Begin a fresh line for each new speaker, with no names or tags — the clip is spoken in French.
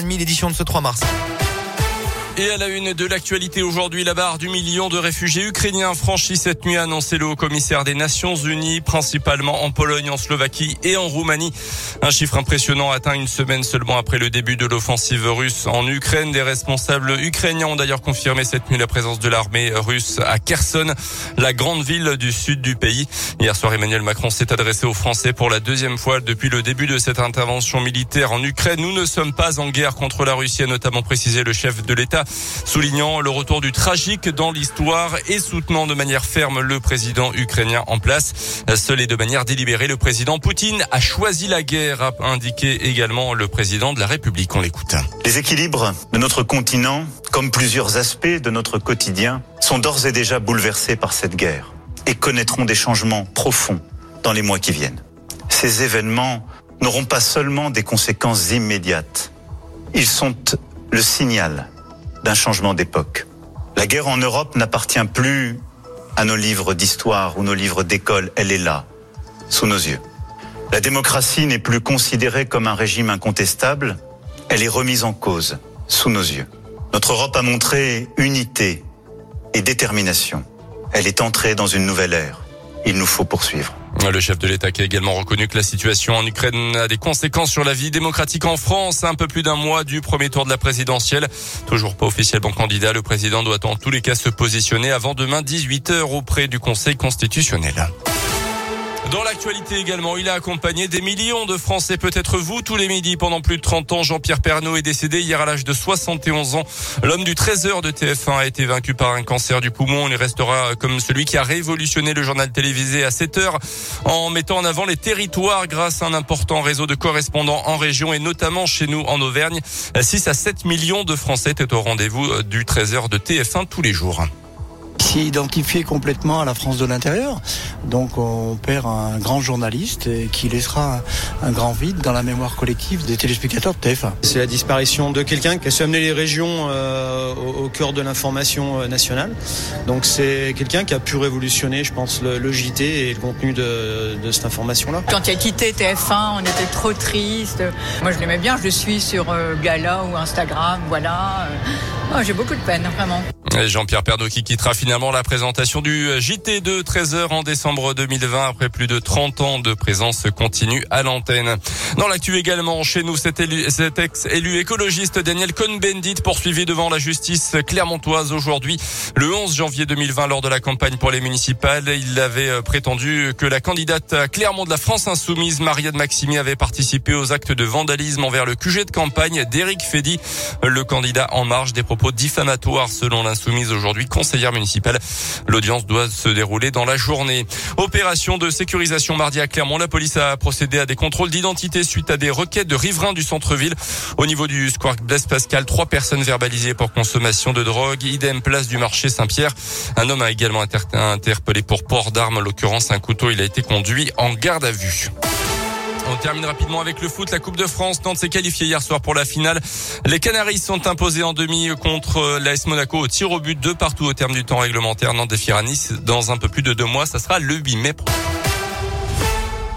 demi l'édition de ce 3 mars.
Et à la une de l'actualité aujourd'hui, la barre du million de réfugiés ukrainiens franchit cette nuit, a annoncé le haut-commissaire des Nations Unies, principalement en Pologne, en Slovaquie et en Roumanie. Un chiffre impressionnant atteint une semaine seulement après le début de l'offensive russe en Ukraine. Des responsables ukrainiens ont d'ailleurs confirmé cette nuit la présence de l'armée russe à Kherson, la grande ville du sud du pays. Hier soir, Emmanuel Macron s'est adressé aux Français pour la deuxième fois depuis le début de cette intervention militaire en Ukraine. Nous ne sommes pas en guerre contre la Russie, a notamment précisé le chef de l'État soulignant le retour du tragique dans l'histoire et soutenant de manière ferme le président ukrainien en place. Seul et de manière délibérée, le président Poutine a choisi la guerre, a indiqué également le président de la République. On l'écoute.
Les équilibres de notre continent, comme plusieurs aspects de notre quotidien, sont d'ores et déjà bouleversés par cette guerre et connaîtront des changements profonds dans les mois qui viennent. Ces événements n'auront pas seulement des conséquences immédiates, ils sont le signal d'un changement d'époque. La guerre en Europe n'appartient plus à nos livres d'histoire ou nos livres d'école, elle est là, sous nos yeux. La démocratie n'est plus considérée comme un régime incontestable, elle est remise en cause, sous nos yeux. Notre Europe a montré unité et détermination. Elle est entrée dans une nouvelle ère. Il nous faut poursuivre.
Le chef de l'État qui a également reconnu que la situation en Ukraine a des conséquences sur la vie démocratique en France. Un peu plus d'un mois du premier tour de la présidentielle. Toujours pas officiellement candidat, le président doit en tous les cas se positionner avant demain 18h auprès du Conseil constitutionnel. Dans l'actualité également, il a accompagné des millions de Français, peut-être vous, tous les midis pendant plus de 30 ans. Jean-Pierre Pernaud est décédé hier à l'âge de 71 ans. L'homme du 13h de TF1 a été vaincu par un cancer du poumon. Il restera comme celui qui a révolutionné le journal télévisé à 7 h en mettant en avant les territoires grâce à un important réseau de correspondants en région et notamment chez nous en Auvergne. 6 à 7 millions de Français étaient au rendez-vous du 13h de TF1 tous les jours
s'est identifié complètement à la France de l'intérieur. Donc on perd un grand journaliste qui laissera un grand vide dans la mémoire collective des téléspectateurs de TF1.
C'est la disparition de quelqu'un qui a su amener les régions euh, au, cœur de l'information euh, nationale. Donc c'est quelqu'un qui a pu révolutionner, je pense, le, JT et le contenu de, de cette information-là.
Quand il a quitté TF1, on était trop triste. Moi je l'aimais bien, je le suis sur euh, Gala ou Instagram, voilà. Oh, J'ai beaucoup de peine, vraiment.
Jean-Pierre Pernaud qui quittera finalement la présentation du JT de 13h en décembre 2020 après plus de 30 ans de présence continue à l'antenne. Dans l'actu également, chez nous, cet, cet ex-élu écologiste Daniel Cohn-Bendit poursuivi devant la justice clermontoise aujourd'hui, le 11 janvier 2020 lors de la campagne pour les municipales. Il avait euh, prétendu que la candidate à Clermont de la France Insoumise, Marianne Maximi, avait participé aux actes de vandalisme envers le QG de campagne d'Éric Fédy, le candidat en marge des propos diffamatoires selon l'insoumise soumise aujourd'hui conseillère municipale. L'audience doit se dérouler dans la journée. Opération de sécurisation mardi à Clermont. La police a procédé à des contrôles d'identité suite à des requêtes de riverains du centre-ville. Au niveau du square Blaise Pascal, trois personnes verbalisées pour consommation de drogue. Idem place du marché Saint-Pierre. Un homme a également interpellé pour port d'armes. En l'occurrence, un couteau. Il a été conduit en garde à vue. On termine rapidement avec le foot. La Coupe de France, Nantes s'est qualifiée hier soir pour la finale. Les Canaries sont imposés en demi contre l'AS Monaco au tir au but de partout au terme du temps réglementaire. Nantes défiera Nice dans un peu plus de deux mois. Ça sera le 8 mai prochain.